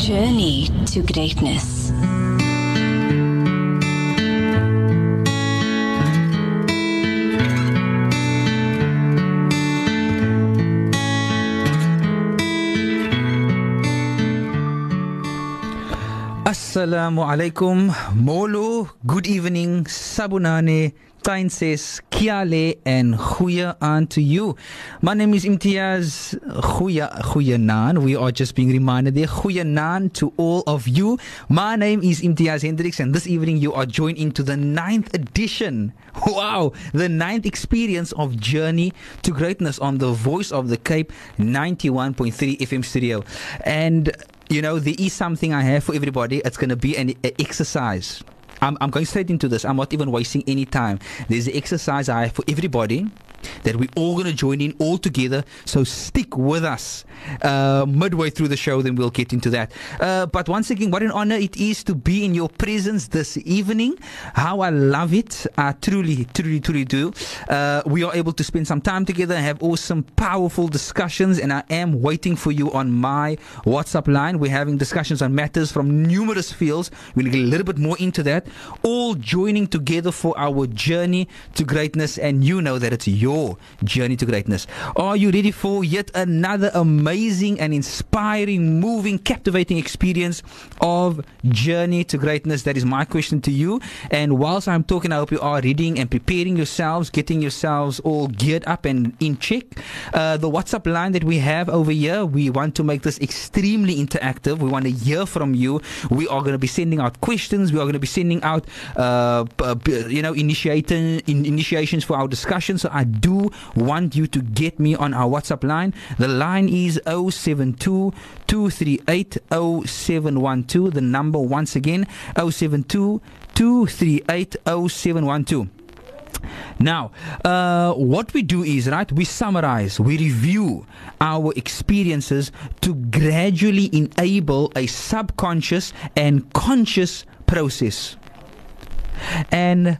Journey to greatness. Assalamu alaikum, Molo, good evening, Sabunane, Tainses, Kiale, and Goeie aan to you. My name is Imtiaz Goeie Naan. We are just being reminded there, Naan to all of you. My name is Imtiaz Hendricks, and this evening you are joined into the ninth edition. Wow, the ninth experience of Journey to Greatness on the Voice of the Cape 91.3 FM studio. And you know, there is something I have for everybody. It's going to be an a exercise. I'm, I'm going straight into this. I'm not even wasting any time. There's an exercise I have for everybody that we're all going to join in all together. So stick with us uh, midway through the show, then we'll get into that. Uh, but once again, what an honor it is to be in your presence this evening. How I love it. I truly, truly, truly do. Uh, we are able to spend some time together and have awesome, powerful discussions. And I am waiting for you on my WhatsApp line. We're having discussions on matters from numerous fields. We'll get a little bit more into that. All joining together for our journey to greatness. And you know that it's your journey to greatness. Are you ready for yet another amazing and inspiring, moving, captivating experience of journey to greatness? That is my question to you. And whilst I'm talking, I hope you are reading and preparing yourselves, getting yourselves all geared up and in check. Uh, the WhatsApp line that we have over here, we want to make this extremely interactive. We want to hear from you. We are going to be sending out questions. We are going to be sending out, uh, you know, initiating in, initiations for our discussion. So I do want you to get me on our WhatsApp line. The line is 072 238 0712. The number once again 072 238 0712. Now, uh, what we do is, right, we summarize, we review our experiences to gradually enable a subconscious and conscious process. And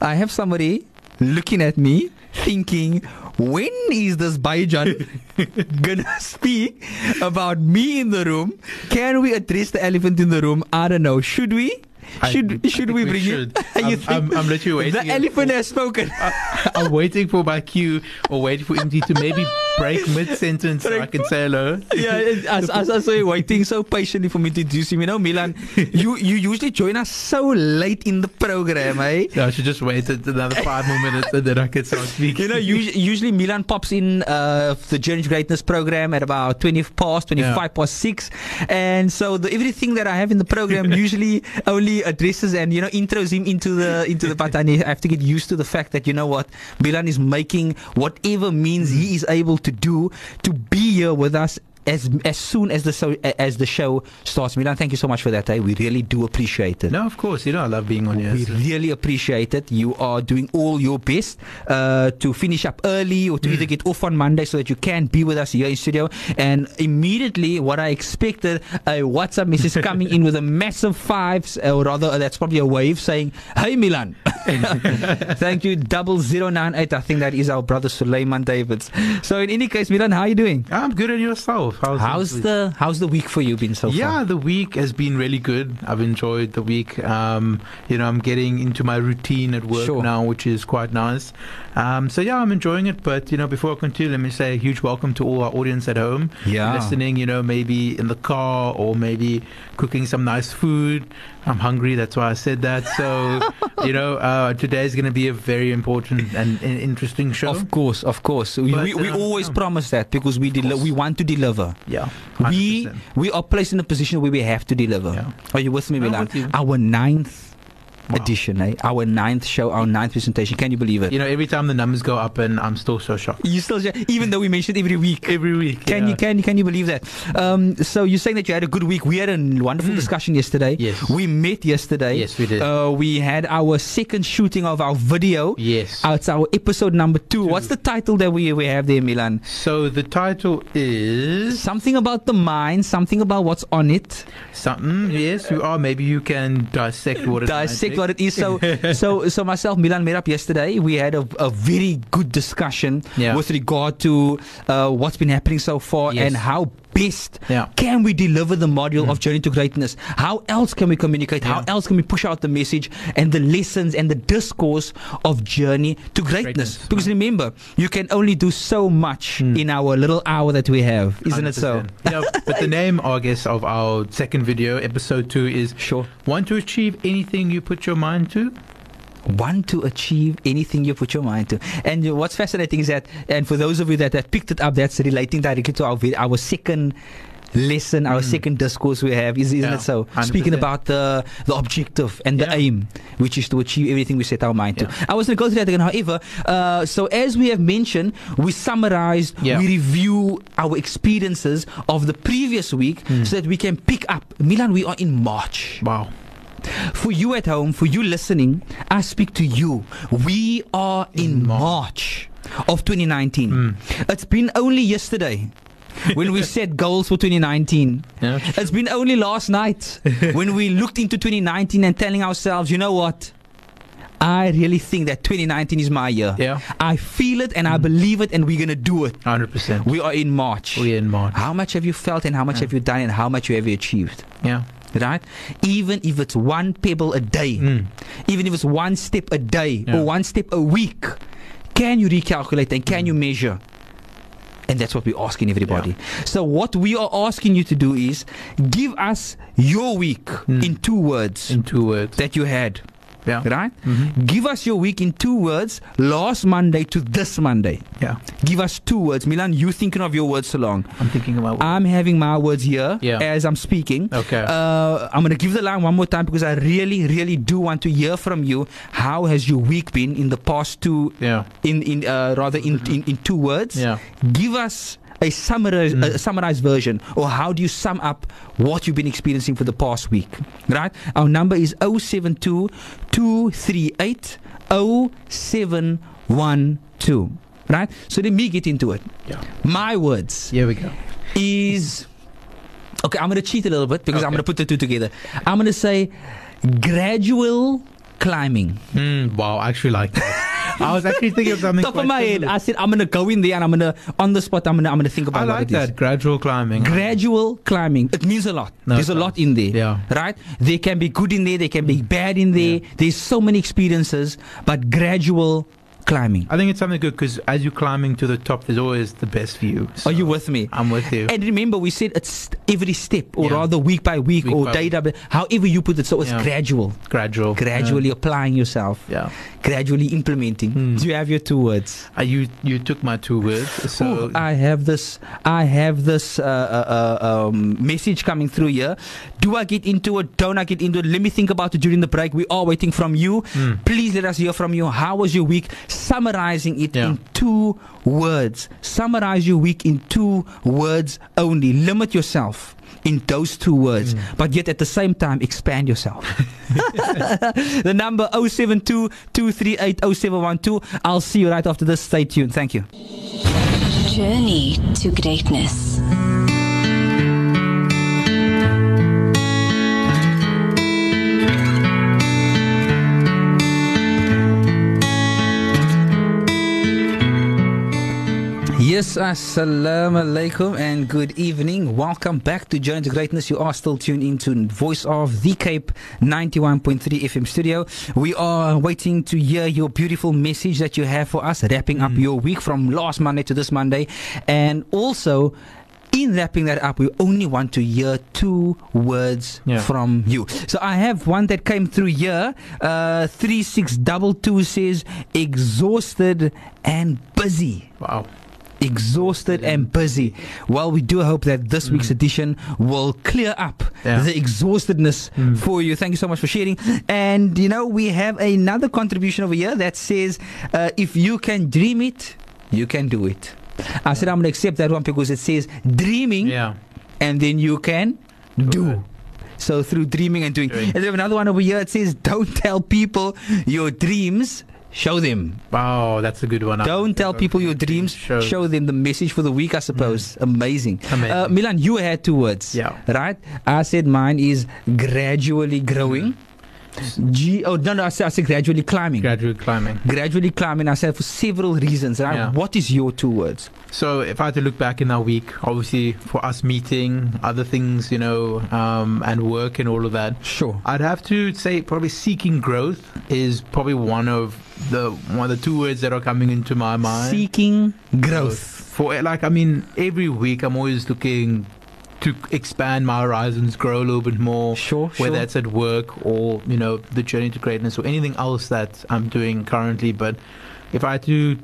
I have somebody looking at me thinking, when is this Bajan gonna speak about me in the room? Can we address the elephant in the room? I don't know. Should we? Should I should think we we bring it? You I'm- I'm- I'm literally The waiting elephant for- has spoken. I'm waiting for my cue or waiting for MD to maybe break mid sentence so I can say hello. yeah, as, as I say, waiting so patiently for me to introduce him. You know, Milan, you, you usually join us so late in the program, eh? So I should just wait another five more minutes and then I can start speaking. You know, usually, usually Milan pops in uh, the Journey to Greatness program at about 20 past, 25 Yeah. past 6. And so the, everything that I have in the program usually only addresses and, you know, intros him into the into the but I have to get used to the fact that, you know what, Milan is making whatever means he is able to do to be here with us as as soon as the so, as the show starts. Milan, thank you so much for that. Eh? We really do appreciate it. No, of course. You know, I love being on here. We so- really appreciate it. You are doing all your best uh, to finish up early or to either get off on Monday so that you can be with us here in studio. And immediately, what I expected, a WhatsApp message coming in with a massive fives, or rather, uh, that's probably a wave saying, "Hey Milan." Thank you, double zero nine eight. I think that is our brother Suleiman Davids. So in any case, Milan, how are you doing? I'm good on yourself. How's, How's things with- the how's the week for you been so yeah, far? Yeah, the week has been really good. I've enjoyed the week. Um, you know, I'm getting into my routine at work Sure. now, which is quite nice. Um, so yeah, I'm enjoying it. But you know, before I continue, let me say a huge welcome to all our audience at home, Yeah. listening. You know, maybe in the car or maybe cooking some nice food. I'm hungry, that's why I said that. So, you know, uh, today is going to be a very important and, and interesting show. Of course, of course. We, But, we, we uh, always promise that because we deli- we want to deliver. Yeah, We 100%. we are placed in a position where we have to deliver. Yeah. Are you with me, Milan? Our ninth Wow. edition, eh? Our ninth show, our ninth presentation. Can you believe it? You know, every time the numbers go up, and I'm still so shocked. You still, even though we mentioned every week. Every week. Can yeah. you can can you believe that? Um, so you're saying that you had a good week. We had a wonderful discussion yesterday. Yes. We met yesterday. Yes, we did. Uh, we had our second shooting of our video. Yes. Uh, it's our episode number two. What's the title that we we have there, Milan? So the title is Something about the mind, something about what's on it. something. Yes, you are. Maybe you can dissect what it Dissect what it is. So, so, so myself, Milan met up yesterday. We had a, a very good discussion Yeah. with regard to uh, what's been happening so far Yes. and how best Yeah. can we deliver the module of mm. Journey to Greatness? How else can we communicate? How else can we push out the message and the lessons and the discourse of Journey to Greatness? Greatness. Because mm. remember, you can only do so much mm. in our little hour that we have, isn't it so? yeah, but the name, I guess, of our second video, episode two, is Sure. Want to achieve anything you put your mind to? Want to achieve anything you put your mind to. And what's fascinating is that, and for those of you that have picked it up, that's relating directly to our our second lesson, our second discourse we have, is, isn't Yeah, it so? 100%. Speaking about the the objective and the Yeah. aim, which is to achieve everything we set our mind Yeah. to. I was going to go through that again, however, uh, so as we have mentioned, we summarized, we review our experiences of the previous week Hmm. so that we can pick up. Milan, we are in March. Wow. For you at home, for you listening, I speak to you. We are in In March of 2019. Mm. It's been only yesterday when we set goals for 2019. Yeah, It's been only last night when we looked into 2019 and telling ourselves, you know what? I really think that 2019 is my year. Yeah. I feel it and I believe it and we're going to do it. 100%. We are in March. We're in March. How much have you felt and how much Yeah. have you done and how much have you achieved? Yeah. Right? Even if it's one pebble a day Mm. even if it's one step a day Yeah. or one step a week, can you recalculate and can you measure? And that's what we're asking everybody. So, what we are asking you to do is give us your week Mm. in two words In two words. that you had, Yeah. right? Mhm. Give us your week in two words last Monday to this Monday. Yeah. Give us two words. Milan, you thinking of your words so long. I'm thinking about. I'm having my words here Yeah. as I'm speaking. okay. Uh, I'm going to give the line one more time because I really, really do want to hear from you. How has your week been in the past two, yeah. in in uh, rather in, in in two words? Yeah. Give us a summarized, Mm. a summarized version, or how do you sum up what you've been experiencing for the past week? Right. Our number is 072 238 0712. Right. So let me get into it. Yeah. My words Here we go. is okay. I'm going to cheat a little bit because I'm going to put the two together. I'm going to say gradual climbing. Mm, wow. I actually like that. I was actually thinking of something. Top of my head. I said I'm going to go in there and I'm going to on the spot. I'm going to I'm to think about I like that. Gradual climbing. Gradual climbing. It means a lot. No, There's a lot in there. Yeah. Right? There can be good in there. There can be bad in there. Yeah. There's so many experiences, but gradual climbing. I think it's something good because as you're climbing to the top, there's always the best view. So Are you with me? I'm with you. And remember, we said it's every step, or Yeah. rather week by week, Week or by day by day, however you put it. So it's Yeah. gradual. Gradual. gradually applying yourself, Yeah. gradually implementing. Hmm. Do you have your two words? Uh, you you took my two words. So Ooh, I have this. I have this uh, uh, uh, um, message coming through here. Do I get into it? Don't I get into it? Let me think about it during the break. We are waiting from you. Mm. Please let us hear from you. How was your week? Summarizing it Yeah. in two words. Summarize your week in two words only. Limit yourself in those two words, Mm. but yet at the same time expand yourself. the number 072 I'll see you right after this. Stay tuned. Thank you. Journey to greatness. Yes, assalamu alaikum and good evening. Welcome back to Journey to Greatness. You are still tuned into Voice of the Cape 91.3 FM studio. We are waiting to hear your beautiful message that you have for us, wrapping up your week from last Monday to this Monday. And also, in wrapping that up, we only want to hear two words Yeah. from you. So I have one that came through here. Uh, 3622 says, exhausted and busy wow. Exhausted and busy. Well, we do hope that this week's edition will clear up Yeah. the exhaustedness Mm. for you. Thank you so much for sharing. And you know, we have another contribution over here that says, uh, if you can dream it, you can do it. I said I'm going to accept that one because it says dreaming Yeah. and then you can Do do. So through dreaming and doing. Doing. And we have another one over here. It says, "Don't tell people your dreams. Show them." Wow, that's a good one. Don't tell people your dreams. Show. Show, them the message for the week, I suppose. Amazing. Amazing. Uh, Milan, you had two words. Yeah. Right? I said mine is gradually growing. G. Oh no, no. I say, I say gradually climbing. Gradually climbing. gradually climbing. I said for several reasons. Right? Yeah. What is your two words? So if I had to look back in that week, obviously for us meeting, other things, you know, um, and work and all of that, Sure. I'd have to say probably seeking growth is probably one of the one of the two words that are coming into my mind. Seeking growth. For like, I mean, every week I'm always looking to expand my horizons, grow a little bit more. Sure. Whether sure. that's at work or you know the journey to greatness or anything else that I'm doing currently. But if I had to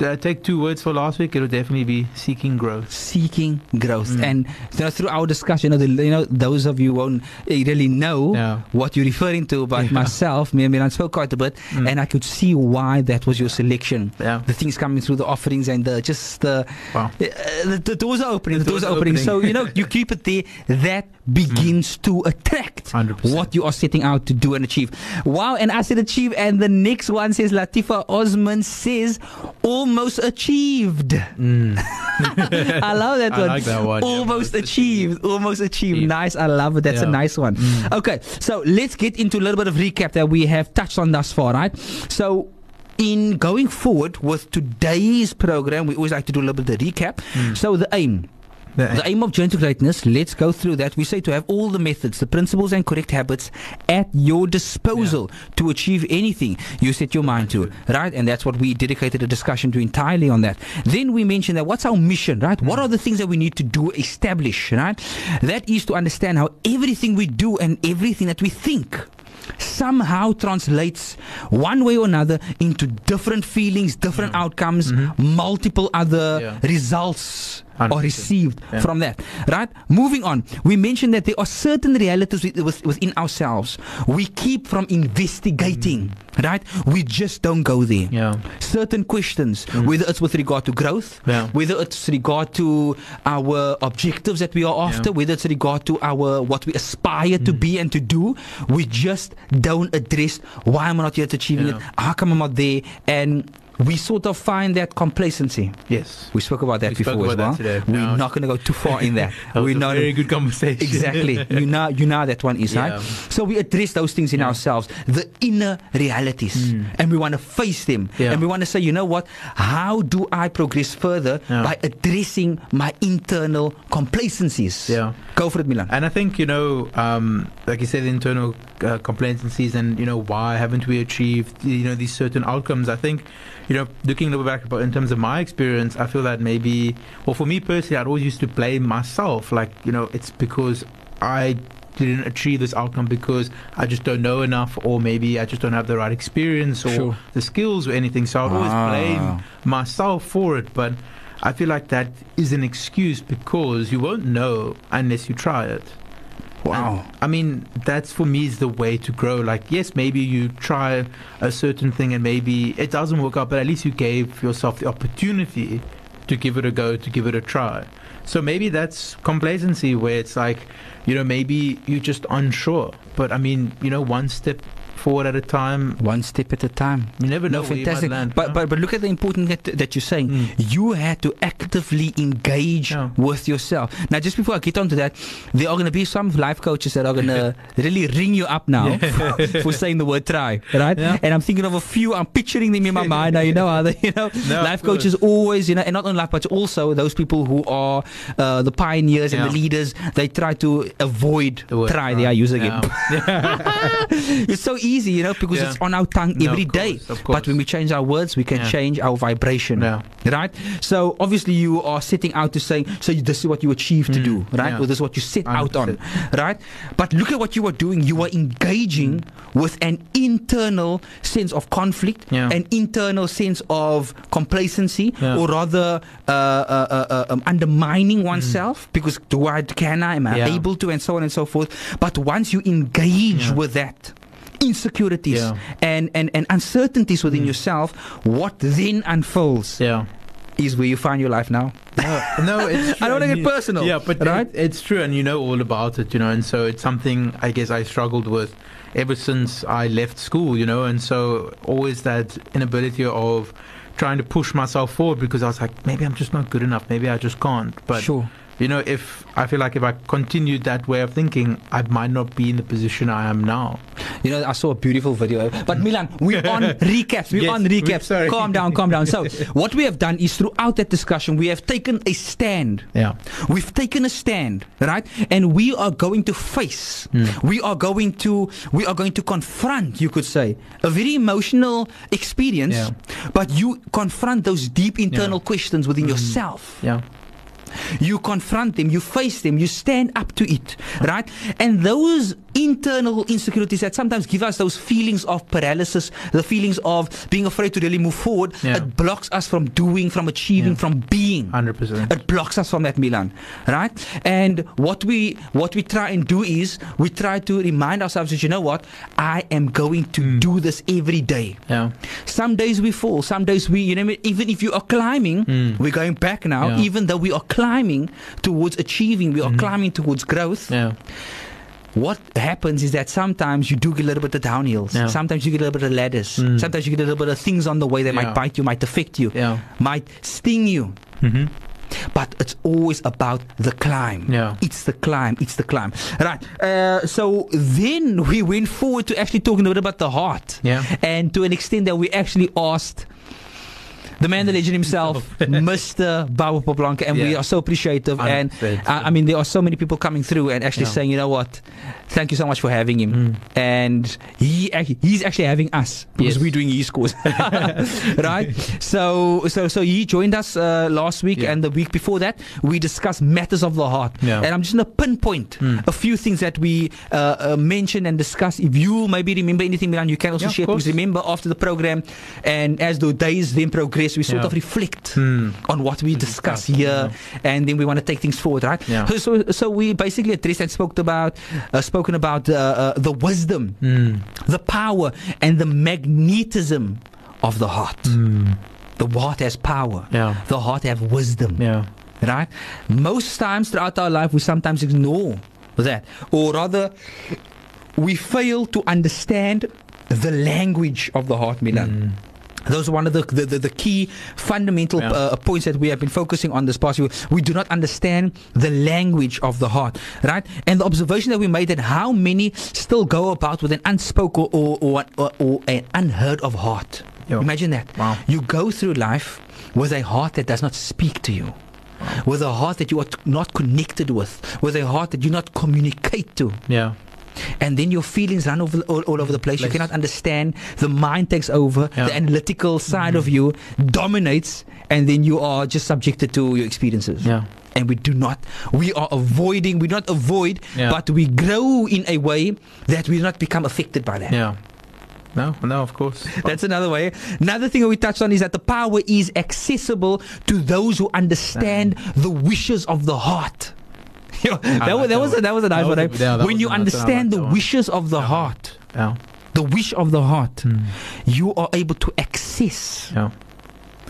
uh, take two words for last week, it'll definitely be seeking growth. seeking growth. Mm. And you know, through our discussion, you know, the, you know, those of you won't really know what you're referring to, but Yeah. myself, me and Milan spoke quite a bit, Mm. and I could see why that was your selection. Yeah. The things coming through the offerings and the just the, Wow. uh, the, the doors are opening. The, The doors, doors are are opening. opening. So you know, you keep it there. That begins to attract 100%. what you are setting out to do and achieve. Wow! And I said achieve, and the next one says Latifa Osman says almost achieved. Mm. I love that I one. like that one, Almost almost achieved. Almost achieved. Yeah. Nice. I love it. That's a nice one. Mm. Okay, so let's get into a little bit of recap that we have touched on thus far, right? So. In going forward with today's program, we always like to do a little bit of recap. Mm. So the aim, The- the aim of Journey to Greatness, let's go through that. We say to have all the methods, the principles, and correct habits at your disposal to achieve anything you set your mind to, right? And that's what we dedicated a discussion to entirely on that. Then we mentioned that what's our mission, right? What are the things that we need to do, establish, right? That is to understand how everything we do and everything that we think somehow translates one way or another into different feelings, different Yeah. outcomes, Mhm. multiple other Yeah. results 100%. received Yeah. from that. Right? Moving on, we mentioned that there are certain realities with, with, within ourselves we keep from investigating. Right? We just don't go there. yeah. Certain questions, Mm. whether it's with regard to growth, Yeah. whether it's regard to our objectives that we are after, whether it's regard to our what we aspire to Mm. be and to do, we just don't address why am I not yet achieving it? How come I'm not there? And we sort of find that complacency. Yes. We spoke about that We before as well. We're Yeah. not going to go too far in that. That We're a not very good conversation. exactly. you know, you know that one is Yeah. right. So we address those things in Yeah. ourselves, the inner realities, Mm. and we want to face them, Yeah. and we want to say, you know what? How do I progress further by addressing my internal complacencies? Yeah. Go for it, Milan. And I think, you know, um, like you said, internal uh, complacencies and, you know, why haven't we achieved, you know, these certain outcomes? I think, you know, looking a little back in terms of my experience, I feel that maybe, well, for me personally, I'd always used to blame myself. Like, you know, it's because I didn't achieve this outcome because I just don't know enough, or maybe I just don't have the right experience or Sure. the skills or anything. So I'd Ah. always blame myself for it. But I feel like that is an excuse because you won't know unless you try it. Wow. I mean, that's for me is the way to grow. Like, yes, maybe you try a certain thing and maybe it doesn't work out, but at least you gave yourself the opportunity to give it a go, to give it a try. So maybe that's complacency where it's like, you know, maybe you're just unsure. But I mean, you know, one step forward at a time. One step at a time. You never know No, fantastic. land. But, you but but look at the important that, that you're saying. Mm. You had to actively engage Yeah. with yourself. Now, just before I get onto that, there are going to be some life coaches that are going to really ring you up now for, for saying the word try, right? Yeah. And I'm thinking of a few. I'm picturing them in my mind. Now you know how they, you know, No, life coaches always, you know, and not only life, but also those people who are uh, the pioneers and the leaders. They try to avoid The word try. There I use again. Yeah. it's so easy, you know, because Yeah. it's on our tongue No, every of day. course, But when we change our words, we can Yeah. change our vibration. Yeah. Right? So obviously you are setting out to say, so this is what you achieve to Mm, do, right? Or this is what you set out on, right? But look at what you are doing. You are engaging with an internal sense of conflict, an internal sense of complacency, or rather uh, uh, uh, uh, um, undermining oneself because do I, can I, am I Mm. Able to, and so on and so forth. But once you engage with that, insecurities Yeah. and, and, and uncertainties within Mm. yourself, what then unfolds Yeah. is where you find your life now. No, no, it's. I don't wanna get personal, Yeah, but right? it- it's true, and you know all about it, you know, and so it's something I guess I struggled with ever since I left school, you know, and so always that inability of trying to push myself forward because I was like, maybe I'm just not good enough, maybe I just can't. But sure. You know, if I feel like if I continued that way of thinking, I might not be in the position I am now. You know, I saw a beautiful video. But Milan, we're on recaps. We're Yes, on recaps. sorry. Calm down, calm down. So, what we have done is throughout that discussion, we have taken a stand. Yeah. We've taken a stand, right? And we are going to face, hmm. we are going to, we are going to confront, you could say, a very emotional experience, Yeah. but you confront those deep internal Yeah. questions within hmm. yourself. Yeah. You confront them, you face them, you stand up to it, right? And those internal insecurities that sometimes give us those feelings of paralysis, the feelings of being afraid to really move forward, Yeah. it blocks us from doing, from achieving, Yeah. from being. 100%. It blocks us from that Milan, right? And what we what we try and do is we try to remind ourselves that you know what, I am going to Hmm. do this every day. Yeah. Some days we fall, some days we, you know, even if you are climbing, Mm. we're going back now, Yeah. even though we are climbing towards achieving, we are Mhm. climbing towards growth. Yeah. What happens is that sometimes you do get a little bit of downhills. Yeah. Sometimes you get a little bit of ladders. Mm. Sometimes you get a little bit of things on the way that Yeah. might bite you, might affect you, might sting you. Mm-hmm. But it's always about the climb. Yeah. It's the climb. It's the climb. Right. Uh, so then we went forward to actually talking a bit about the heart. Yeah. And to an extent that we actually asked the man, the legend himself, Mr. Bauer Poblanca, and we are so appreciative. And 100%. I, I mean, there are so many people coming through and actually Yeah. saying, you know what, thank you so much for having him. Mm. And he he's actually having us because Yes. we're doing his course, right? So so so he joined us uh, last week Yeah. and the week before that we discussed matters of the heart. Yeah. And I'm just gonna pinpoint Mm. a few things that we uh, uh, mentioned and discussed. If you maybe remember anything, Milan, you can also Yeah, share. Because remember after the program, and as the days then progress, we sort Yeah. of reflect Mm. on what we discuss discuss, here, and then we want to take things forward, right? Yeah. So, so, so we basically addressed and spoke about, uh, spoken about uh, uh, the wisdom, Mm. the power, and the magnetism of the heart. Mm. The heart has power. Yeah. The heart has wisdom, Yeah. right? Most times throughout our life, we sometimes ignore that, or rather, we fail to understand the language of the heart, Milan. Mm. Those are one of the the, the, the key fundamental Yeah. uh, points that we have been focusing on this past week. We do not understand the language of the heart, right? And the observation that we made that how many still go about with an unspoken or or, or, or an unheard of heart. Yeah. Imagine that. Wow. You go through life with a heart that does not speak to you. With a heart that you are t- not connected with, with a heart that you not communicate to, Yeah. And then your feelings run over, all, all over the place. You cannot understand. The mind takes over. Yeah. The analytical side of mm-hmm. you dominates, and then you are just subjected to your experiences. Yeah. And we do not. We are avoiding. We do not avoid, Yeah. but we grow in a way that we do not become affected by that. Yeah. No, no, of course. That's another way. Another thing that we touched on is that the power is accessible to those who understand the wishes of the heart. Yeah, that, was, that, was a, that was a nice one. yeah, when you a nice one. I understand the wishes of the heart, the wish of the heart, Mm. you are able to access Yeah.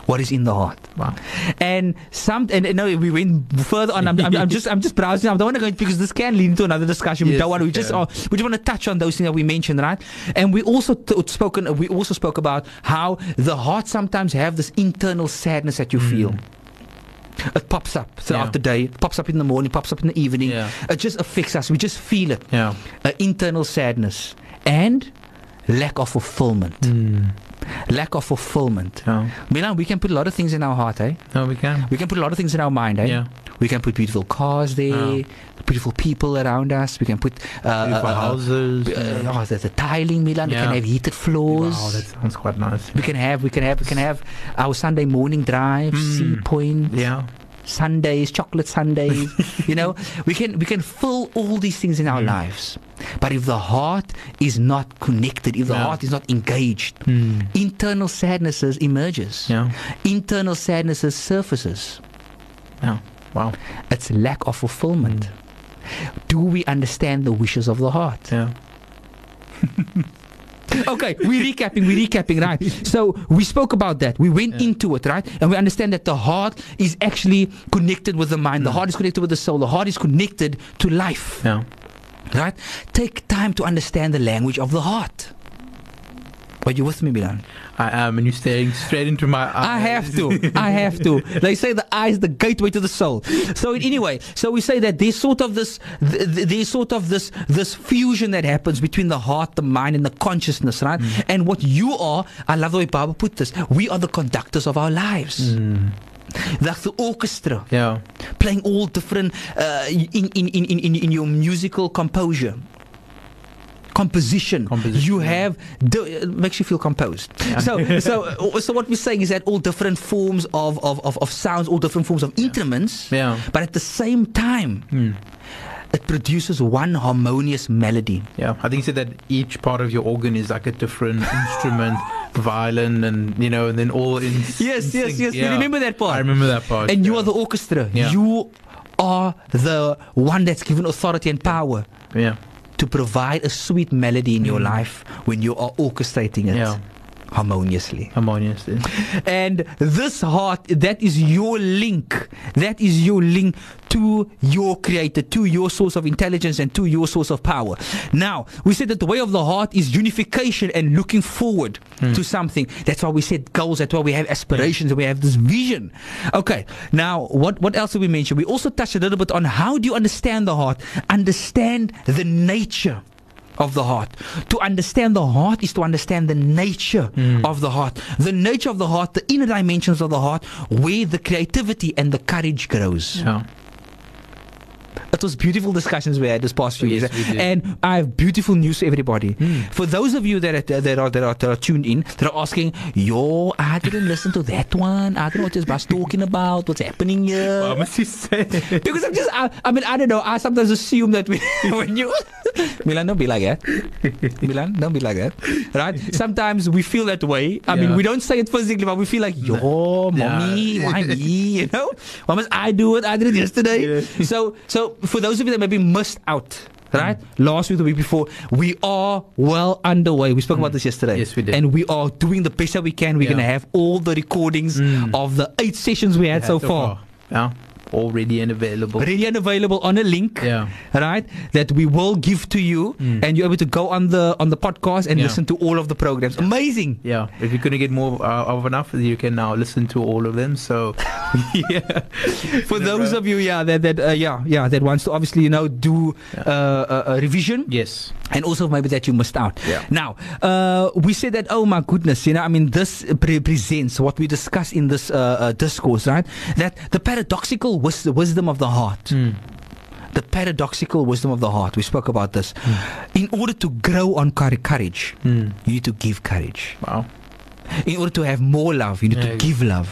what is in the heart. Wow. And some, and no, we went further on. I'm, I'm, I'm just, I'm just browsing. I don't want to go into because this can lead into another discussion. we Yes, don't want. We just, we just want to touch on those things that we mentioned, right? And we also t- spoken. We also spoke about how the heart sometimes have this internal sadness that you feel. It pops up throughout Yeah. the day. It pops up in the morning. Pops up in the evening. Yeah. It just affects us. We just feel it. Yeah. An internal sadness and lack of fulfillment. Mm. Lack of fulfillment. Yeah. Milan, we can put a lot of things in our heart, eh? No, we can. We can put a lot of things in our mind, eh? Yeah. We can put beautiful cars there, Oh. beautiful people around us. We can put uh, Beautiful uh, uh, houses. uh, oh, the, the tiling, Milan. We can have heated floors. Wow, that sounds quite nice. we can have, we can have, we can have our Sunday morning drive, Mm. sea point, Yeah. Sundays, chocolate Sundays. you know, we can we can fill all these things in our Mm. lives. But if the heart is not connected, if the Yeah. heart is not engaged, Mm. internal sadnesses emerges. Yeah. Internal sadnesses surfaces. Yeah. Wow. It's lack of fulfillment. Do we understand the wishes of the heart? Yeah. okay, we're recapping, we're recapping, right? So we spoke about that. We went Yeah. into it, right? And we understand that the heart is actually connected with the mind. The Mm. heart is connected with the soul. The heart is connected to life, Yeah. right? Take time to understand the language of the heart. Are you with me, Milan? I am, and you're staring straight into my eyes. I have to. I have to. They say the eye is the gateway to the soul. So anyway, so we say that there's sort of this, th- th- there's sort of this, this fusion that happens between the heart, the mind, and the consciousness, right? Mm. And what you are, I love the way Baba put this. We are the conductors of our lives. Mm. Like the orchestra, Yeah. playing all different uh, in, in, in, in, in- in your musical composure. Composition. Composition, You yeah. have it makes you feel composed. So, so, uh, so what we're saying is that all different forms of, of, of, of sounds, all different forms of instruments, Yeah. but at the same time, Mm. it produces one harmonious melody. Yeah. I think you said that each part of your organ is like a different instrument, violin, and you know, and then all in. Yes, in yes, yes. You remember that part? I remember that part. And you are the orchestra. Yeah. You are the one that's given authority and power Yeah. To provide a sweet melody in your life when you are orchestrating it Mm. Yeah. harmoniously. Harmoniously. And this heart, that is your link. That is your link to your creator, to your source of intelligence, and to your source of power. Now, we said that the way of the heart is unification and looking forward Hmm. to something. That's why we set goals. That's why we have aspirations and we have this vision. Okay. Now, what, what else did we mention? We also touched a little bit on how do you understand the heart? Understand the nature of the heart. To understand the heart is to understand the nature hmm. of the heart. The nature of the heart, the inner dimensions of the heart, where the creativity and the courage grows. Yeah. It was beautiful discussions we had this past few Yes, years, and I have beautiful news for everybody. Hmm. For those of you that are, that are that are that are tuned in, that are asking, "Yo, I didn't listen to that one. I don't know what this was talking about. What's happening here?" Must you say? because I'm just, I, I mean, I don't know. I sometimes assume that we, when you, Milan, don't be like that. Milan, don't be like that. Right? Sometimes we feel that way. I mean, we don't say it physically, but we feel like, yo, mommy, Yeah. why me? You know? Why must I do it? I did it yesterday. Yeah. So, so for those of you that maybe missed out, right? Last week, the week before, we are well underway. We spoke about this yesterday. Yes, we did. And we are doing the best that we can. We're Yeah. going to have all the recordings Mm. of the eight sessions we had Yeah, so, far. Yeah. All ready and available. Ready and available on a link Yeah. right that we will give to you Mm. and you're able to go on the on the podcast and Yeah. listen to all of the programs amazing Yeah, if you couldn't get more uh, of enough, you can now listen to all of them. So, yeah. for those bro. of you yeah that that uh, yeah yeah that wants to obviously you know do uh, a, a revision yes, and also maybe that you missed out Yeah. now uh, we said that oh my goodness you know i mean this pre- presents what we discuss in this uh, uh, discourse right that the paradoxical wis- the wisdom of the heart Mm. the paradoxical wisdom of the heart we spoke about this in order to grow on courage Mm. you need to give courage Wow. in order to have more love you need Yeah. to give love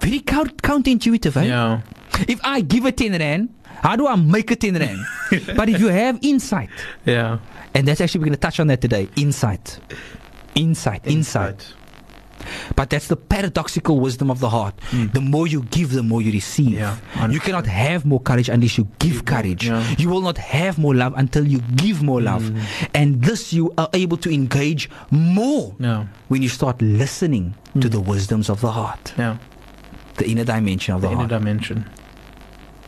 very count- counterintuitive eh? Yeah. if i give a 10 rand how do i make a 10 rand but if you have insight Yeah. and that's actually we're going to touch on that today insight insight insight but that's the paradoxical wisdom of the heart Mm. the more you give the more you receive Yeah, you cannot have more courage unless you give courage yeah. you will not have more love until you give more love Mm. and this you are able to engage more Yeah. when you start listening to Mm. the wisdoms of the heart Yeah. the inner dimension of The the, inner heart dimension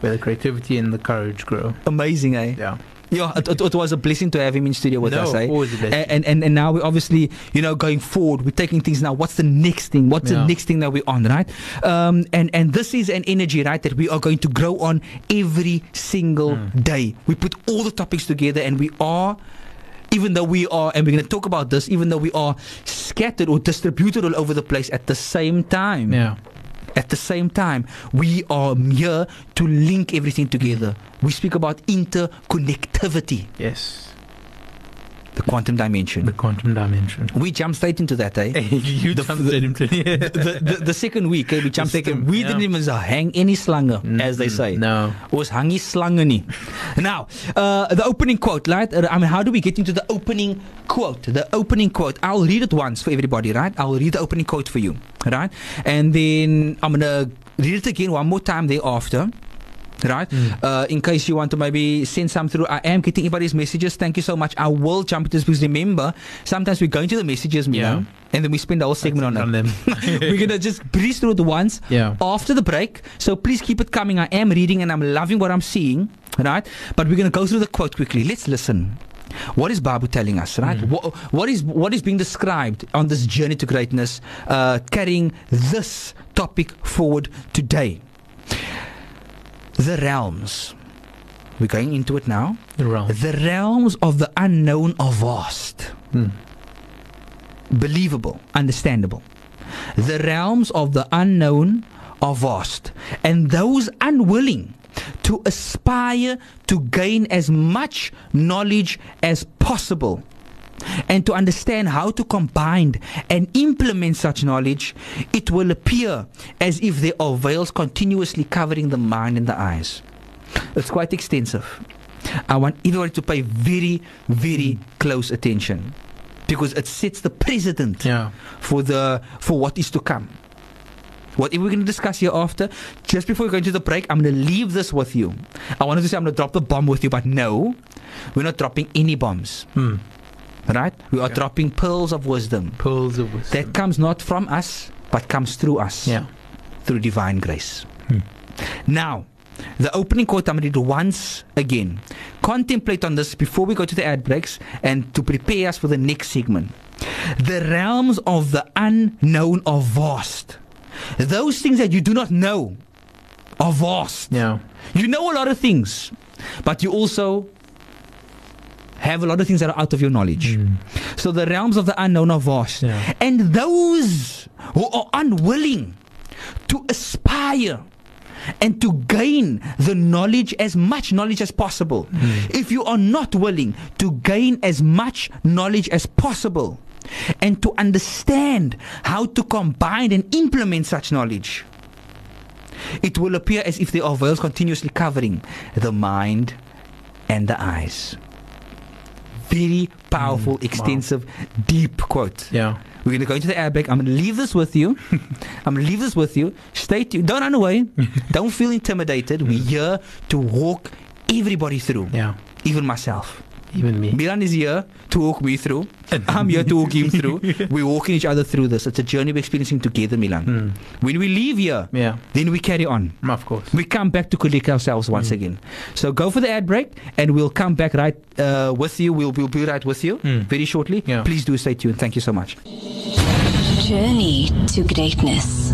where the creativity and the courage grow. amazing eh Yeah. Yeah it, it, it was a blessing to have him in studio with no, us eh always a blessing. and, and and now we obviously you know going forward we're taking things now what's the next thing what's the next thing that we're on right um and and this is an energy right that we are going to grow on every single Mm. day we put all the topics together and we are even though we are and we're going to talk about this even though we are scattered or distributed all over the place at the same time yeah. At the same time, we are here to link everything together. We speak about interconnectivity, Yes. The quantum dimension. The quantum dimension. We jump straight into that, eh? you The- jumped straight into it. the, the, the second week, eh, we jumped straight. We yeah. didn't even hang any slange, as they Mm, say. No. Ons hang nie slange nie. Now, uh, the opening quote, right? Uh, I mean, how do we get into the opening quote? The opening quote. I'll read it once for everybody, right? I'll read the opening quote for you, right? And then I'm gonna read it again one more time thereafter. Right, Mm. uh, in case you want to maybe send some through, I am getting everybody's messages. Thank you so much. I will jump into this because remember, sometimes we go into the messages, you Yeah. know, and then we spend the whole segment on on them. We're gonna just breeze through it once, yeah. after the break. So please keep it coming. I am reading and I'm loving what I'm seeing, right? But we're to go through the quote quickly. Let's listen. What is Babu telling us, right? What, what is what is being described on this journey to greatness, uh, carrying this topic forward today? The realms. We're going into it now. The realm. The realms of the unknown are vast. Mm. Believable, understandable. The realms of the unknown are vast. And those unwilling to aspire to gain as much knowledge as possible and to understand how to combine and implement such knowledge, it will appear as if there are veils continuously covering the mind and the eyes. It's quite extensive. I want everybody to pay very, very close attention because it sets the precedent Yeah. for the for what is to come. Whatever we're going to discuss here after, just before we go into the break, I'm going to leave this with you. I wanted to say I'm going to drop the bomb with you, but no, we're not dropping any bombs, Hmm. Right? We are Yeah. dropping pearls of wisdom Pearls of wisdom. that comes not from us, but comes through us yeah. through divine grace. Hmm. Now, the opening quote I'm going to read once again. Contemplate on this before we go to the ad breaks and to prepare us for the next segment. The realms of the unknown are vast. Those things that you do not know are vast. Yeah. You know a lot of things, but you also have a lot of things that are out of your knowledge. Mm. So the realms of the unknown are vast. Yeah. And those who are unwilling to aspire and to gain the knowledge, as much knowledge as possible, if you are not willing to gain as much knowledge as possible and to understand how to combine and implement such knowledge, it will appear as if there are veils continuously covering the mind and the eyes. Very powerful, Mm, wow. extensive, deep quote. Yeah. We're going to go into the airbag. I'm going to leave this with you. I'm going to leave this with you. Stay tuned. Don't run away. Don't feel intimidated. We're here to walk everybody through, Yeah. even myself. Even me. Milan is here to walk me through. I'm here to walk him through. We're walking each other through this. It's a journey we're experiencing together, Milan. Mm. When we leave here, Yeah. then we carry on. Of course. We come back to collect ourselves once Mm. again. So go for the ad break, and we'll come back right uh, with you. We'll, we'll be right with you Mm. very shortly. Yeah. Please do stay tuned. Thank you so much. Journey to greatness.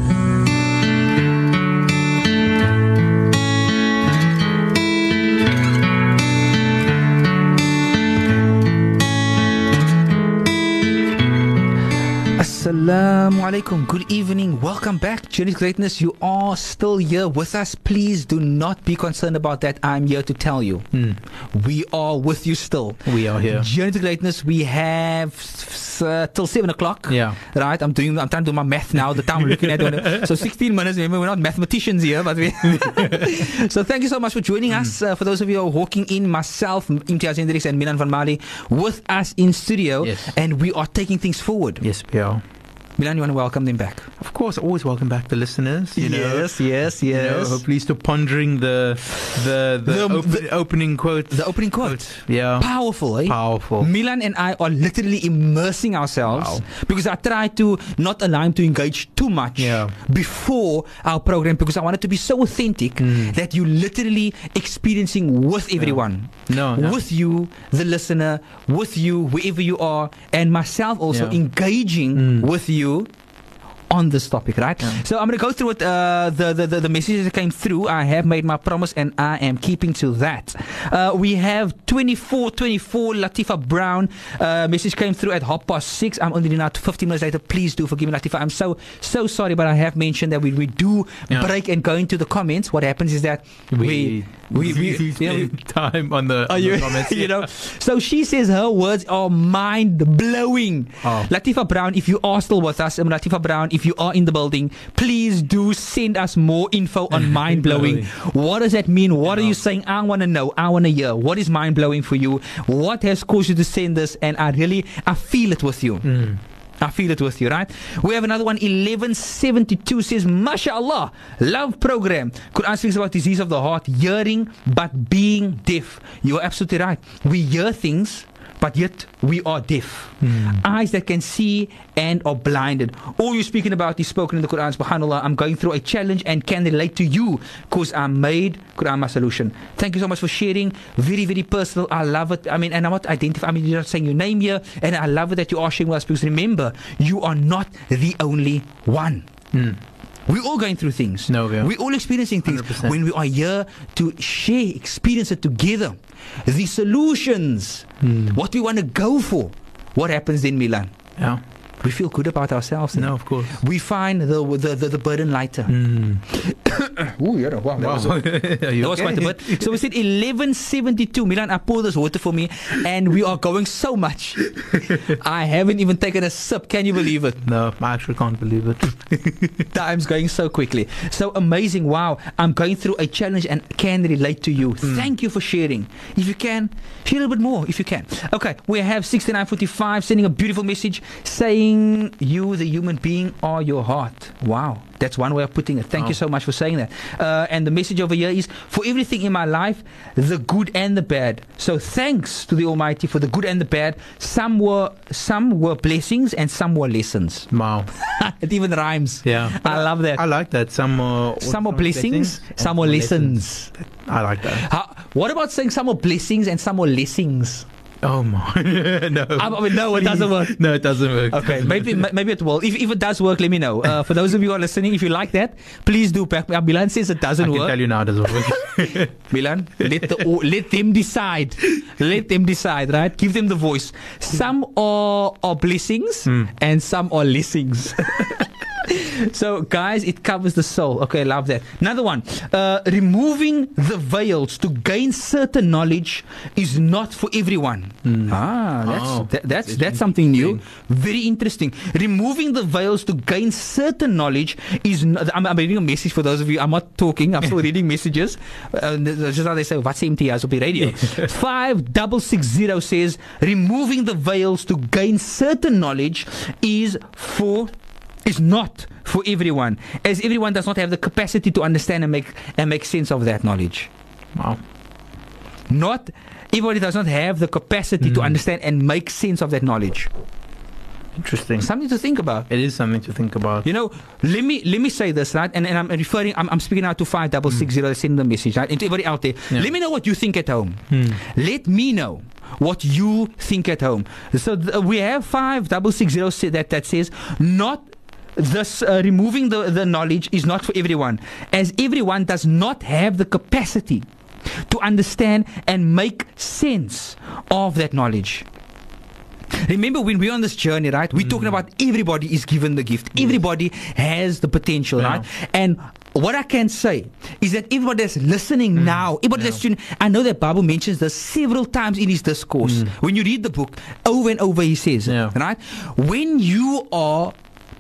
más. Assalamu alaikum. Good evening. Welcome back. Journey to Greatness. You are still here with us. Please do not be concerned about that. I'm here to tell you. Mm. We are with you still. We are here. Journey to Greatness. We have uh, till seven o'clock. Yeah. Right. I'm doing. I'm trying to do my math now. The time I'm looking at. when- so 16 minutes. Remember, we're not mathematicians here, but we. so thank you so much for joining us. Uh, for those of you who are walking in, myself, Imtiaz Hendricks, and Milan van Mali, with us in studio, Yes. and we are taking things forward. Yes, we are. Milan, you want to welcome them back? Of course, always welcome back the listeners. You know, yes, yes, you know, hopefully still pondering the the the, The- open, the- opening quote. the opening quote. Yeah. Powerful, eh? Powerful. Milan and I are literally immersing ourselves Wow. because I try to not allow him to engage too much Yeah. before our program because I want it to be so authentic Mm. that you're literally experiencing with everyone. No, no. With you, the listener, with you, wherever you are, and myself also Yeah. engaging Mm. with you you on this topic, right? Yeah. So I'm going to go through it, uh, the, the, the, the messages that came through. I have made my promise and I am keeping to that. Uh, we have 2424 Latifa Brown. Uh, message came through at half past six. I'm only now 15 minutes later. Please do forgive me, Latifa. I'm so, so sorry, but I have mentioned that we, we do Yeah. break and go into the comments. What happens is that we, we, we, we you know, spend time on the, on you, the comments. you know, so she says her words are mind blowing. Oh. Latifa Brown, if you are still with us, um, Latifa Brown, if you are in the building, please do send us more info on mind blowing. what does that mean? What are you saying? I want to know. I want to hear. What is mind blowing for you? What has caused you to send this? And I really, I feel it with you. Mm. I feel it with you, right? We have another one, 1172 says, MashaAllah, love program. Quran speaks about disease of the heart, hearing but being deaf. You're absolutely right. We hear things, but yet we are deaf. Eyes that can see and are blinded. All you're speaking about is spoken in the Quran. Subhanallah, I'm going through a challenge and can relate to you because I'm made Quran my solution. Thank you so much for sharing. Very, very personal. I love it. I mean, and I'm not identifying, I mean, you're not saying your name here, and I love it that you are sharing with us because remember, you are not the only one. Mm. We're all going through things. No, we are. We're all experiencing things. 100%. When we are here to share, experience it together, the solutions, hmm. what we want to go for, what happens in Milan? Yeah. We feel good about ourselves. No, of course. We find the the, the, the burden lighter. Mm. Ooh, yeah, wow, that was, Wow. Are you that was quite a bit. So we said 1172. Milan, I poured this water for me, and we are going so much. I haven't even taken a sip. Can you believe it? No, I actually can't believe it. Time's going so quickly. So amazing. Wow. I'm going through a challenge and can relate to you. Thank you for sharing. If you can, share a little bit more if you can. Okay. We have 6945 sending a beautiful message saying, You, the human being, are your heart. Wow. That's one way of putting it. Thank Wow. you so much for saying that. Uh, and the message over here is for everything in my life, the good and the bad. So thanks to the Almighty for the good and the bad. Some were some were blessings and some were lessons. Wow. it even rhymes. Yeah. I love that. I like that. Some some are blessings, and some were lessons. I like that. How, what about saying some were blessings and some were lessings? Oh my. no. I mean, no, it doesn't work. No, it doesn't work. Okay, maybe maybe it will. If, if it does work, let me know. Uh, for those of you who are listening, if you like that, please do back me. Milan says it I doesn't can work. tell you now it doesn't work. Milan, let the let them decide. Let them decide, right? Give them the voice. Some are are blessings and some are lessings. so, guys, it covers the soul. Okay, love that. Another one. Uh, removing the veils to gain certain knowledge is not for everyone. Ah, that's Oh, that, that's that's something new. Very interesting. Removing the veils to gain certain knowledge is. Not, I'm, I'm reading a message for those of you. I'm not talking. I'm still reading messages. Uh, just how they say, "What's MTS will the radio?" Five double six zero says, "Removing the veils to gain certain knowledge is for." Is not for everyone, as everyone does not have the capacity to understand and make and make sense of that knowledge. wow. Not everybody does not have the capacity to Mm. understand and make sense of that knowledge. Interesting. Something to think about. It is something to think about. You know, let me let me say this, right? And, and I'm referring, I'm, I'm speaking out to five double six zero. Send the message, right? And to everybody out there, Yeah. let me know what you think at home. Hmm. Let me know what you think at home. So th- we have five double six zero say that that says not. This uh, removing the, the knowledge is not for everyone, as everyone does not have the capacity to understand and make sense of that knowledge. Remember when we're on this journey, right? We're talking mm. about everybody is given the gift. Everybody has the potential, Yeah. right? And what I can say is that everybody that's listening mm. now, everybody that's tuning, I know that Babu mentions this several times in his discourse. Mm. When you read the book, over and over he says, Yeah. right? When you are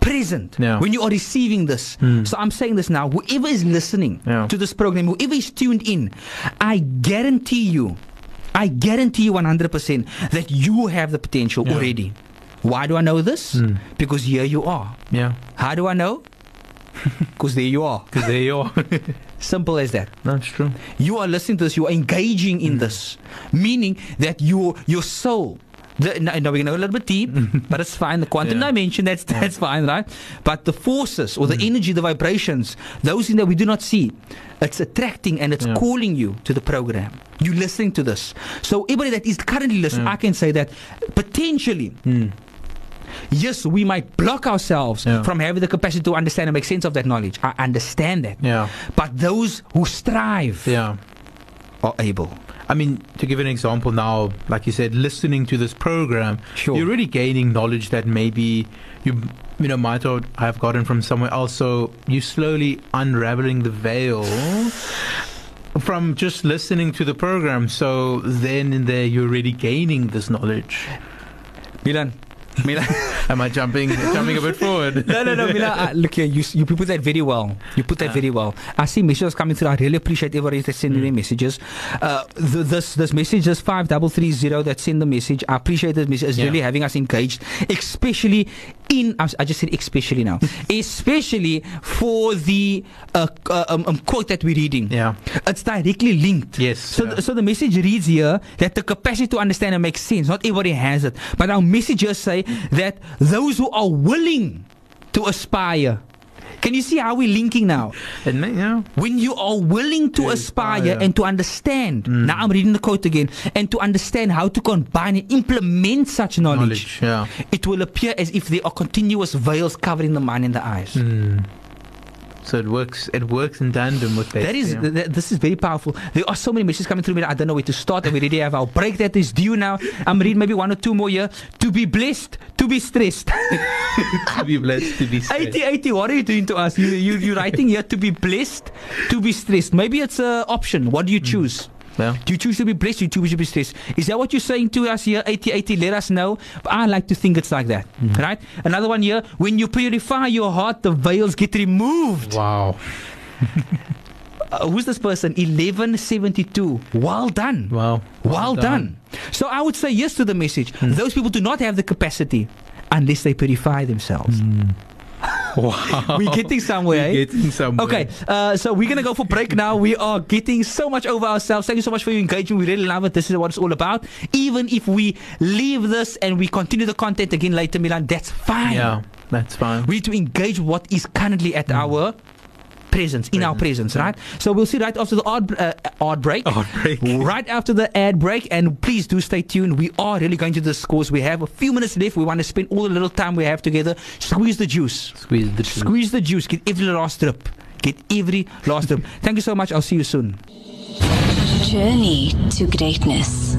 present, Yeah. when you are receiving this. So I'm saying this now, whoever is listening Yeah. to this program, whoever is tuned in, I guarantee you, I guarantee you 100% that you have the potential Yeah. already. Why do I know this? Mm. Because here you are. Yeah. How do I know? Because there you are. Because there you are. Simple as that. That's true. You are listening to this, you are engaging in this, meaning that your your soul. The, no, no, we're going to go a little bit deep, but it's fine. The quantum Yeah. dimension, that's that's fine, right? But the forces or the energy, the vibrations, those things that we do not see, it's attracting and it's Yeah. calling you to the program. You're listening to this. So everybody that is currently listening, Yeah. I can say that potentially Hmm. yes, we might block ourselves Yeah. from having the capacity to understand and make sense of that knowledge. I understand that. Yeah. But those who strive Yeah. are able. I mean, to give an example now, like you said, listening to this program, Sure. you're really gaining knowledge that maybe you you know might have gotten from somewhere else. So you're slowly unraveling the veil from just listening to the program. So then in there, you're really gaining this knowledge. Milan. Milan. Am I jumping jumping a bit forward? no, no, no, Milan. Uh, look here, you, you put that very well. You put that Uh. very well. I see messages coming through. I really appreciate everybody that's sending Mm. their messages. Uh, th- this this message, this five double three zero that send the message. I appreciate this message. It's Yeah. really having us engaged, especially in I just said especially now, especially for the uh, uh, um, um, quote that we're reading. Yeah. It's directly linked. Yes, So, yeah. so the message reads here that the capacity to understand and make sense, not everybody has it. But our messages say that those who are willing to aspire. Can you see how we're linking now? You know, When you are willing to To aspire, aspire. and to understand. Now I'm reading the quote again. And to understand how to combine and implement such knowledge, knowledge. Yeah. it will appear as if there are continuous veils covering the mind and the eyes. Mm. So it works. It works in tandem with that. That is, yeah. th- th- this is very powerful. There are so many messages coming through me. I don't know where to start. And we already have our break that is due now. I'm reading maybe one or two more here. To be blessed, to be stressed. to be blessed to be. 80, 80, what are you doing to us? You, you, you're writing here to be blessed, to be stressed. Maybe it's an option. What do you hmm. choose? Yeah. Do you choose to be blessed do you choose to be stressed? Is that what you're saying to us here? 80, 80, let us know. But I like to think it's like that. Mm-hmm. Right? Another one here. When you purify your heart, the veils get removed. Wow. Uh, who's this person? 1172. Well done. Wow. Well, done. So I would say yes to the message. Mm. Those people do not have the capacity unless they purify themselves. Mm. Wow. We're getting somewhere, eh? Getting somewhere. Okay, uh, so we're gonna go for break now. We are getting so much over ourselves. Thank you so much for your engagement. We really love it. This is what it's all about. Even if we leave this and we continue the content again later, Milan, that's fine. Yeah, that's fine. We need to engage what is currently at our presence, in our presence, Presence, yeah. right? So we'll see right after the odd, uh, ad break. Odd break. right after the ad break. And please do stay tuned. We are really going to discourse. We have a few minutes left. We want to spend all the little time we have together. Squeeze the juice. Squeeze the juice. Squeeze the juice. Get every last drip. Get every last drip. Thank you so much. I'll see you soon. Journey to greatness.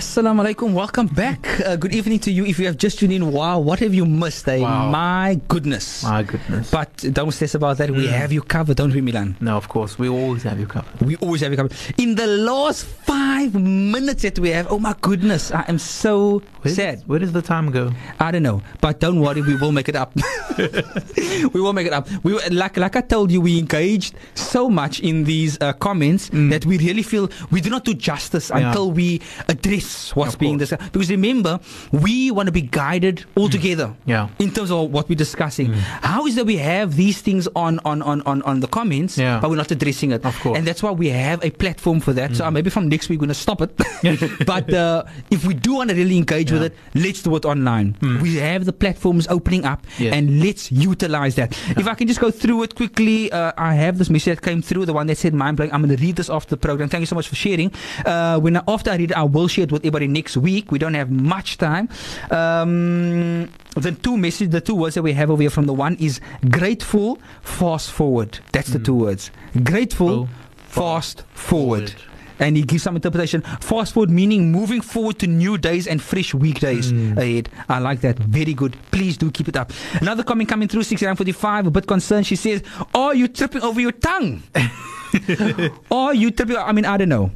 Assalamu alaikum. Welcome back. Uh, good evening to you. If you have just tuned in, wow, what have you missed? Eh? Wow. My goodness. My goodness. But don't stress about that. We have you covered, don't we, Milan? no, of course, we always have you covered. We always have you covered. In the last five minutes that we have, oh my goodness, I am so Where sad. Does, where does the time go? I don't know, but don't worry, we will make it up. we will make it up. We like like I told you, we engaged so much in these uh, comments that we really feel we do not do justice Yeah. until we address what's Of being course. discussed. Because remember, we want to be guided all together. Yeah. In terms of what we're discussing, how is that we have these things on on on on, on the comments, Yeah. but we're not addressing it? Of course. And that's why we have a platform for that. So uh, maybe from next week we're going to stop it. but uh, if we do want to really engage with it, let's do it online. We have the platforms opening up, Yes. and let's utilize that. If I can just go through it quickly, uh, I have this message that came through, the one that said mind blowing. I'm going to read this after the program. Thank you so much for sharing. Uh, when I, after I read it, I will share it with everybody next week. We don't have much time. Um, the two messages, the two words that we have over here from the one is grateful, fast forward. That's the two words. Grateful, Oh, fast forward. forward. And he gives some interpretation. Fast forward meaning moving forward to new days and fresh weekdays ahead. I like that. Very good. Please do keep it up. Another comment coming through 6945, a bit concerned. She says, Are you tripping over your tongue? or you tripping? I mean, I don't know.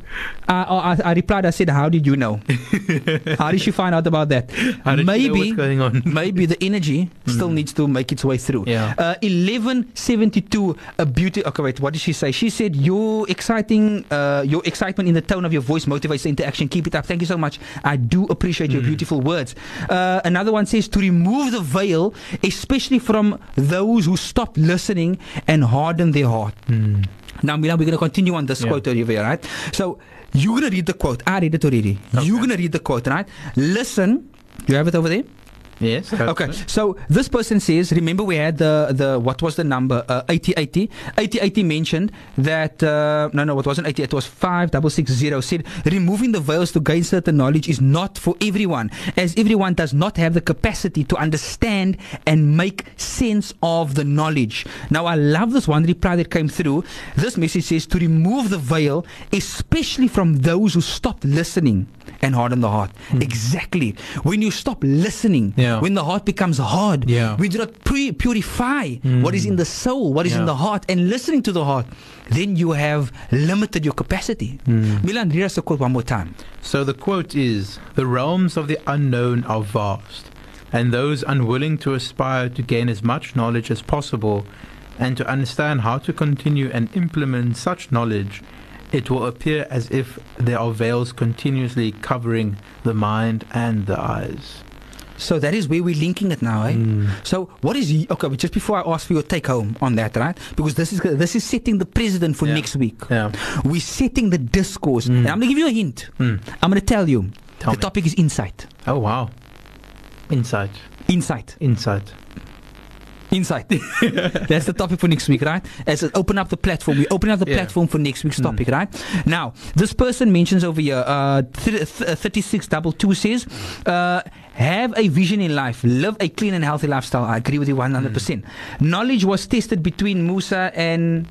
Uh, I, I replied, I said, How did you know? How did she find out about that? Did you know maybe, what's going on? maybe the energy still needs to make its way through. Yeah. Uh, 1172, a beauty. Okay, wait, what did she say? She said, Your exciting, uh, your excitement in the tone of your voice motivates the interaction. Keep it up. Thank you so much. I do appreciate your beautiful words. Uh, another one says, To remove the veil, especially from those who stop listening and harden their heart. Now, Milan, we're going to continue on this Yeah. quote over here, right? So, you're going to read the quote. I read it already. You're going to read the quote, right? Listen. You have it over there? Yes. Okay, so this person says, remember we had the, the what was the number? Uh, 8080. 8080 mentioned that, uh, no, no, it wasn't 80, it was 5660. Said, removing the veils to gain certain knowledge is not for everyone, as everyone does not have the capacity to understand and make sense of the knowledge. Now, I love this one reply that came through. This message says, to remove the veil, especially from those who stopped listening and harden the heart. Exactly. When you stop listening, Yeah. When the heart becomes hard, Yeah. we do not pre- purify what is in the soul, what is in the heart, and listening to the heart, then you have limited your capacity. Mm. Milan, read us the quote one more time. So the quote is The realms of the unknown are vast, and those unwilling to aspire to gain as much knowledge as possible and to understand how to continue and implement such knowledge, it will appear as if there are veils continuously covering the mind and the eyes. So that is where we're linking it now, eh? Mm. So what is okay? But just before I ask for your take home on that, right? Because this is this is setting the precedent for Yeah. next week. Yeah. We're setting the discourse, Mm. and I'm gonna give you a hint. Mm. I'm gonna tell you. Tell the me. topic is insight. Oh wow. Insight. Insight. Insight. Insight. That's the topic for next week, right? As I open up the platform, we open up the Yeah. platform for next week's Mm. topic, right? Now, this person mentions over here, uh, th- th- 3622 says, uh, have a vision in life, live a clean and healthy lifestyle. I agree with you hmm. 100%. Knowledge was tested between Musa and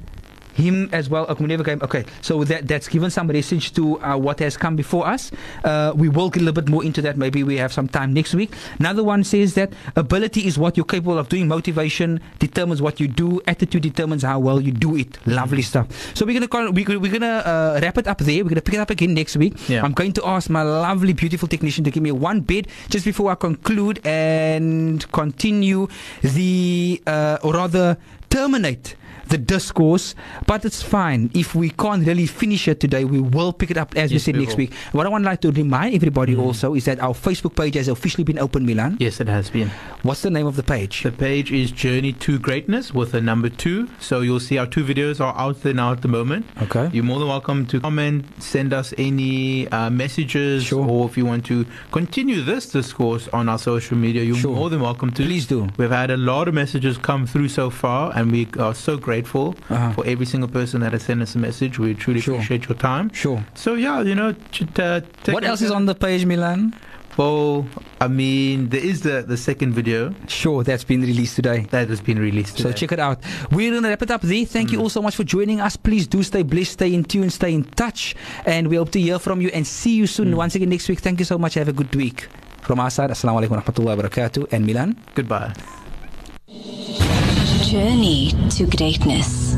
him as well. Okay, we never came. Okay, so that that's given some message to uh, what has come before us. Uh, we will get a little bit more into that. Maybe we have some time next week. Another one says that ability is what you're capable of doing. Motivation determines what you do. Attitude determines how well you do it. Lovely stuff. So we're gonna call, we're, we're gonna uh, wrap it up there. We're gonna pick it up again next week. Yeah. I'm going to ask my lovely, beautiful technician to give me one bit just before I conclude and continue the, uh, or rather, terminate the discourse. But it's fine. If we can't really finish it today, we will pick it up as we Yes, said we next will. week. What I would like to remind everybody Mm. also is that our Facebook page has officially been open, Milan. Yes, it has been. What's the name of the page? The page is Journey to Greatness with a number two. So you'll see our two videos are out there now at the moment. Okay. You're more than welcome to comment, send us any uh, messages, Sure. or if you want to continue this discourse on our social media, you're Sure. more than welcome to. Please do. We've had a lot of messages come through so far, and we are so grateful Uh-huh. for every single person that has sent us a message. We truly Sure. appreciate your time. Sure. So yeah, you know, ch- uh, What else is on the page, Milan? Well, I mean, there is the the second video Sure, that's been released today. that has been released. So check it out. We're going to wrap it up there. Thank you all so much for joining us. Please do stay blessed, stay in tune, stay in touch. And we hope to hear from you and see you soon Mm. once again next week. Thank you so much. Have a good week. From our side, Assalamu alaikum wa rahmatullahi wa barakatuh. And Milan. Goodbye. Journey to greatness.